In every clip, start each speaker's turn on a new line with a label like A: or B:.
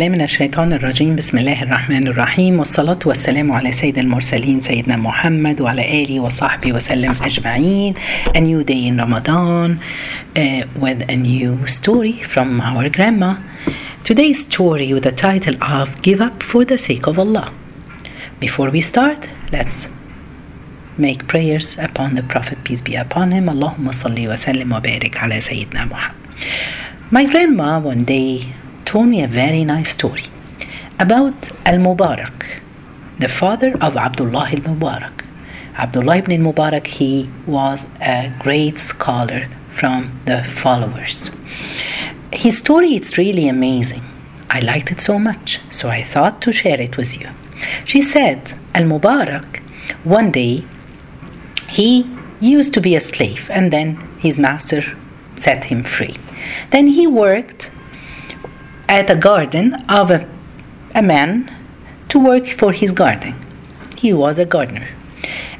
A: من الشيطان الرجيم بسم الله الرحمن الرحيم والصلاة والسلام على سيد المرسلين سيدنا محمد وعلى آله وصحبه وسلم أجمعين A new day in Ramadan uh, with a new story from our grandma Today's story with the title of Give Up for the Sake of Allah Before we start, let's make prayers upon the Prophet peace be upon him اللهم صل وسلم وبارك على سيدنا محمد My grandma one day told me a very nice story about Al Mubarak, the father of Abdullah al Mubarak. Abdullah ibn al Mubarak, he was a great scholar from the followers. His story is really amazing. I liked it so much, so I thought to share it with you. She said, Al Mubarak, one day he used to be a slave and then his master set him free. Then he worked at a garden of a, a man to work for his garden. He was a gardener.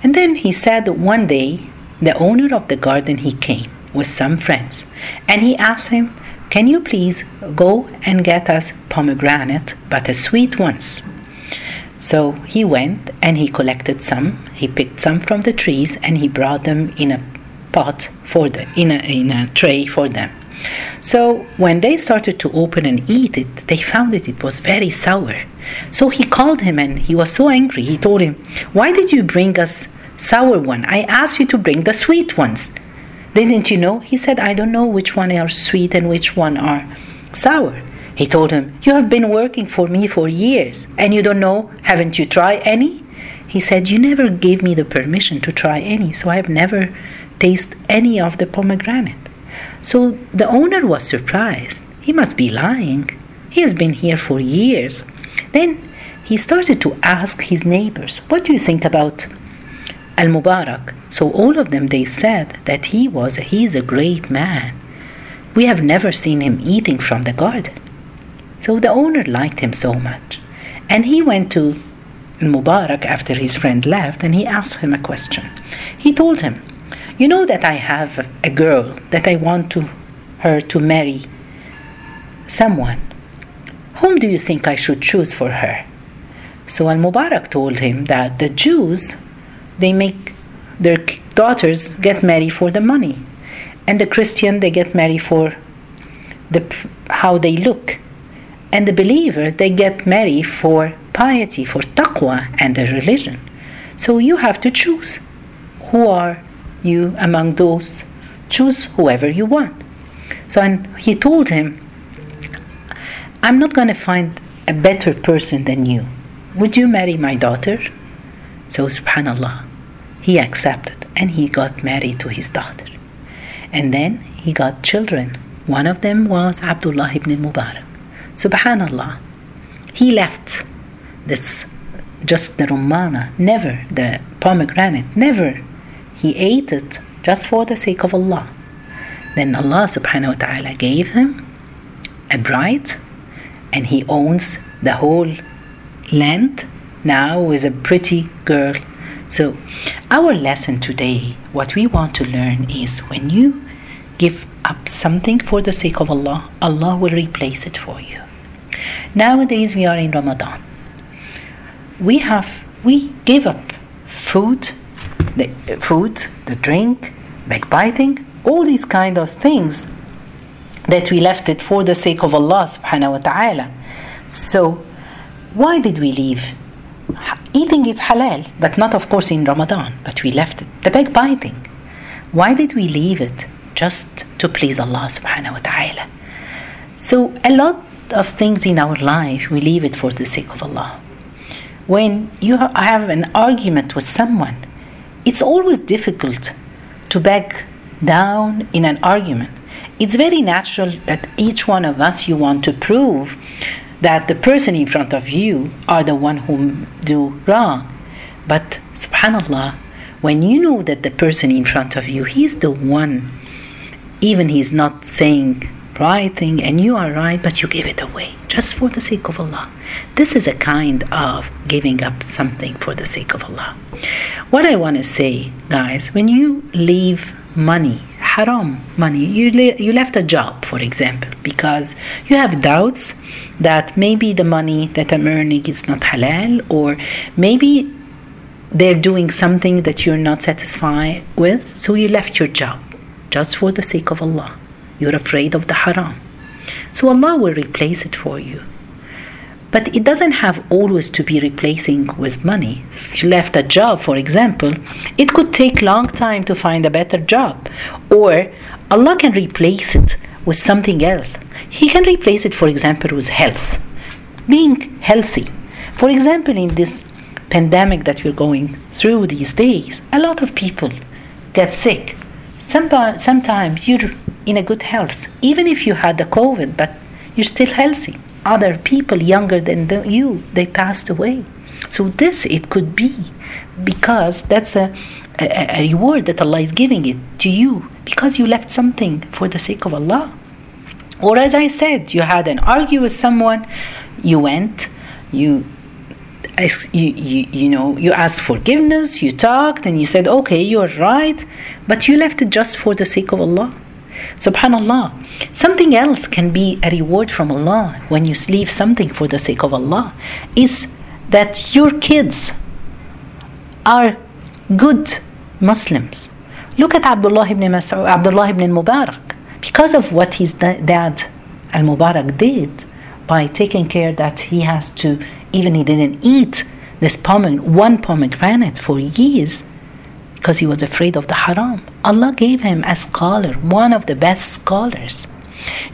A: And then he said one day the owner of the garden he came with some friends and he asked him, Can you please go and get us pomegranate, but a sweet ones? So he went and he collected some. He picked some from the trees and he brought them in a pot for the in a in a tray for them. So when they started to open and eat it, they found that it was very sour. So he called him and he was so angry. He told him, Why did you bring us sour one? I asked you to bring the sweet ones. Didn't you know? He said, I don't know which one are sweet and which one are sour. He told him, You have been working for me for years and you don't know, haven't you tried any? He said, You never gave me the permission to try any, so I have never tasted any of the pomegranate. So the owner was surprised. He must be lying. He has been here for years. Then he started to ask his neighbors, What do you think about Al Mubarak? So all of them they said that he was he is a great man. We have never seen him eating from the garden. So the owner liked him so much. And he went to Mubarak after his friend left and he asked him a question. He told him, you know that I have a girl that I want to her to marry someone. Whom do you think I should choose for her? So Al Mubarak told him that the Jews they make their daughters get married for the money, and the Christian they get married for the how they look, and the believer they get married for piety, for taqwa and the religion. So you have to choose who are you among those. Choose whoever you want. So and he told him i'm not going to find a better person than you. Would you marry my daughter? So subhanallah he accepted and he got married to his daughter. And then he got children. One of them was abdullah ibn mubarak. Subhanallah he left this just the rumana never the pomegranate never he ate it just for the sake of Allah. Then Allah subhanahu wa ta'ala gave him a bride and he owns the whole land now with a pretty girl. So, our lesson today, what we want to learn is when you give up something for the sake of Allah, Allah will replace it for you. Nowadays, we are in Ramadan. We have, we give up food the food, the drink, backbiting, all these kind of things that we left it for the sake of Allah subhanahu wa ta'ala. So why did we leave? Eating is halal, but not of course in Ramadan, but we left it. The backbiting. Why did we leave it? Just to please Allah subhanahu wa ta'ala. So a lot of things in our life we leave it for the sake of Allah. When you have an argument with someone, it's always difficult to back down in an argument. It's very natural that each one of us you want to prove that the person in front of you are the one who do wrong. But subhanallah, when you know that the person in front of you, he's the one, even he's not saying right thing and you are right, but you give it away just for the sake of Allah. This is a kind of giving up something for the sake of Allah. What I want to say, guys, when you leave money, haram money. You, le- you left a job, for example, because you have doubts that maybe the money that I'm earning is not halal, or maybe they're doing something that you're not satisfied with, so you left your job just for the sake of Allah. You're afraid of the haram. So Allah will replace it for you. But it doesn't have always to be replacing with money. If you left a job, for example, it could take long time to find a better job. Or Allah can replace it with something else. He can replace it, for example, with health. Being healthy. For example, in this pandemic that we're going through these days, a lot of people get sick. Sometimes, sometimes you're in a good health, even if you had the COVID, but you're still healthy. Other people younger than the, you they passed away. So this it could be because that's a, a, a reward that allah is giving it to you because you left something for the sake of allah. Or as i said you had an argue with someone you went you you, you, you know you asked forgiveness you talked and you said okay you're right but you left it just for the sake of allah Subhanallah. Something else can be a reward from Allah when you leave something for the sake of Allah is that your kids are good Muslims. Look at Abdullah ibn Mas'ud, Abdullah ibn Mubarak. Because of what his dad Al Mubarak did by taking care that he has to, even he didn't eat this pomegranate, one pomegranate for years, because he was afraid of the haram. Allah gave him a scholar, one of the best scholars.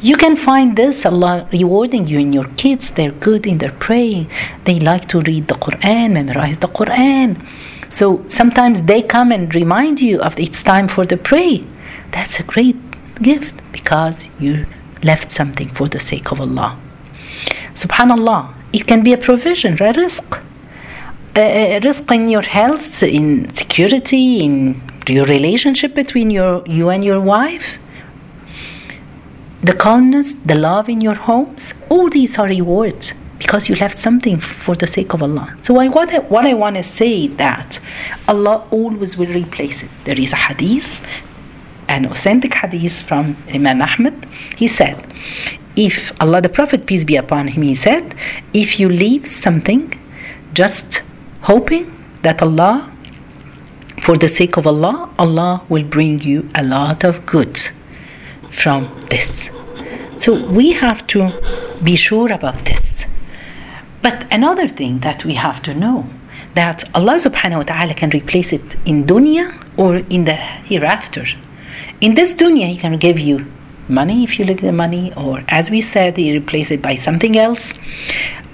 A: You can find this Allah rewarding you in your kids. They're good in their praying. They like to read the Quran, memorize the Quran. So sometimes they come and remind you of it's time for the pray. That's a great gift because you left something for the sake of Allah. Subhanallah, it can be a provision, a rizq uh, rizq in your health, in security, in your relationship between your you and your wife, the calmness, the love in your homes, all these are rewards because you left something for the sake of Allah. So I, what I, what I want to say that Allah always will replace it. There is a hadith, an authentic hadith from Imam Ahmad. He said, if Allah, the Prophet, peace be upon him, he said, if you leave something, just hoping that Allah, for the sake of Allah, Allah will bring you a lot of good from this. So we have to be sure about this. But another thing that we have to know that Allah subhanahu wa ta'ala can replace it in dunya or in the hereafter. In this dunya, He can give you money if you look at the money, or as we said, He replace it by something else,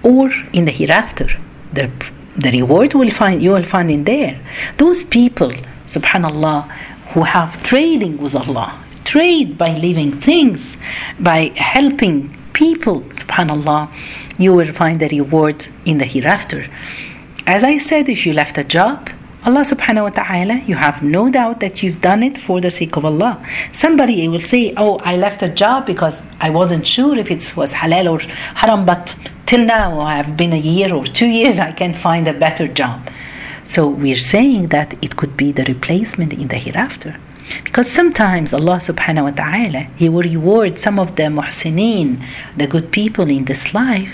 A: or in the hereafter, the the reward will find you will find in there. Those people, subhanallah, who have trading with Allah, trade by living things, by helping people, subhanallah, you will find the reward in the hereafter. As I said, if you left a job, Allah subhanahu wa ta'ala, you have no doubt that you've done it for the sake of Allah. Somebody will say, Oh, I left a job because I wasn't sure if it was halal or haram, but till now I've been a year or two years, I can't find a better job. So we're saying that it could be the replacement in the hereafter. Because sometimes Allah subhanahu wa ta'ala, He will reward some of the muhsineen, the good people in this life,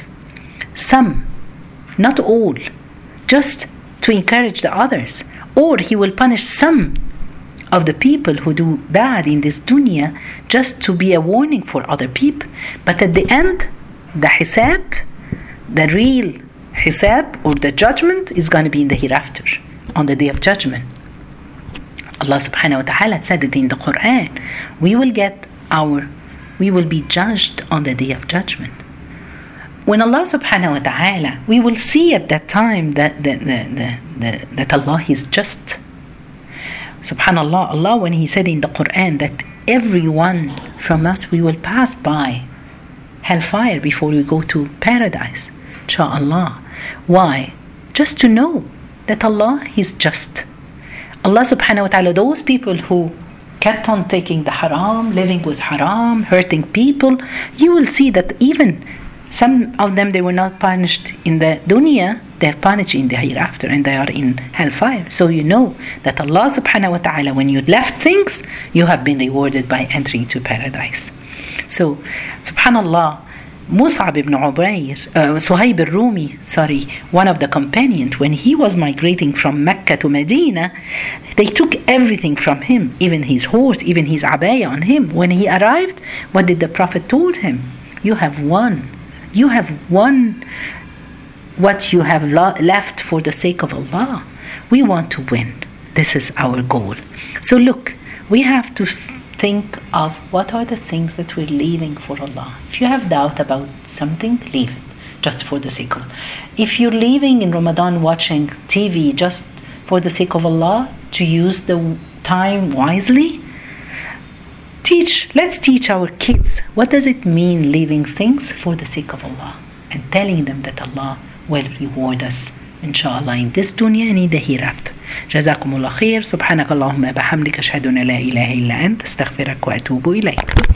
A: some, not all, just to encourage the others, or he will punish some of the people who do bad in this dunya just to be a warning for other people. But at the end, the hisab, the real hisab or the judgment is going to be in the hereafter, on the day of judgment. Allah subhanahu wa ta'ala said it in the Quran. We will get our, we will be judged on the day of judgment when Allah subhanahu wa ta'ala, we will see at that time that, that, that, that, that Allah is just. Subhanallah, Allah, when He said in the Quran that everyone from us we will pass by hellfire before we go to paradise. Inshallah. Why? Just to know that Allah is just. Allah subhanahu wa ta'ala, those people who kept on taking the haram, living with haram, hurting people, you will see that even some of them they were not punished in the dunya, they're punished in the hereafter and they are in hellfire. So you know that Allah subhanahu wa ta'ala, when you left things, you have been rewarded by entering to paradise. So, subhanallah, Mus'ab ibn Umayr, uh, Suhaib al-Rumi, sorry, one of the companions, when he was migrating from Mecca to Medina, they took everything from him, even his horse, even his abaya on him. When he arrived, what did the Prophet told him? You have won. You have won what you have lo- left for the sake of Allah. We want to win. This is our goal. So look, we have to think of what are the things that we're leaving for Allah. If you have doubt about something, leave it just for the sake of Allah. If you're leaving in Ramadan watching TV just for the sake of Allah to use the time wisely, teach, let's teach our kids what does it mean leaving things for the sake of Allah and telling them that Allah will reward us in this dunya and in the hereafter. جزاكم الله خير. سبحانك اللهم بحمدك أشهد أن لا إله إلا أنت. أستغفرك وأتوب إليك.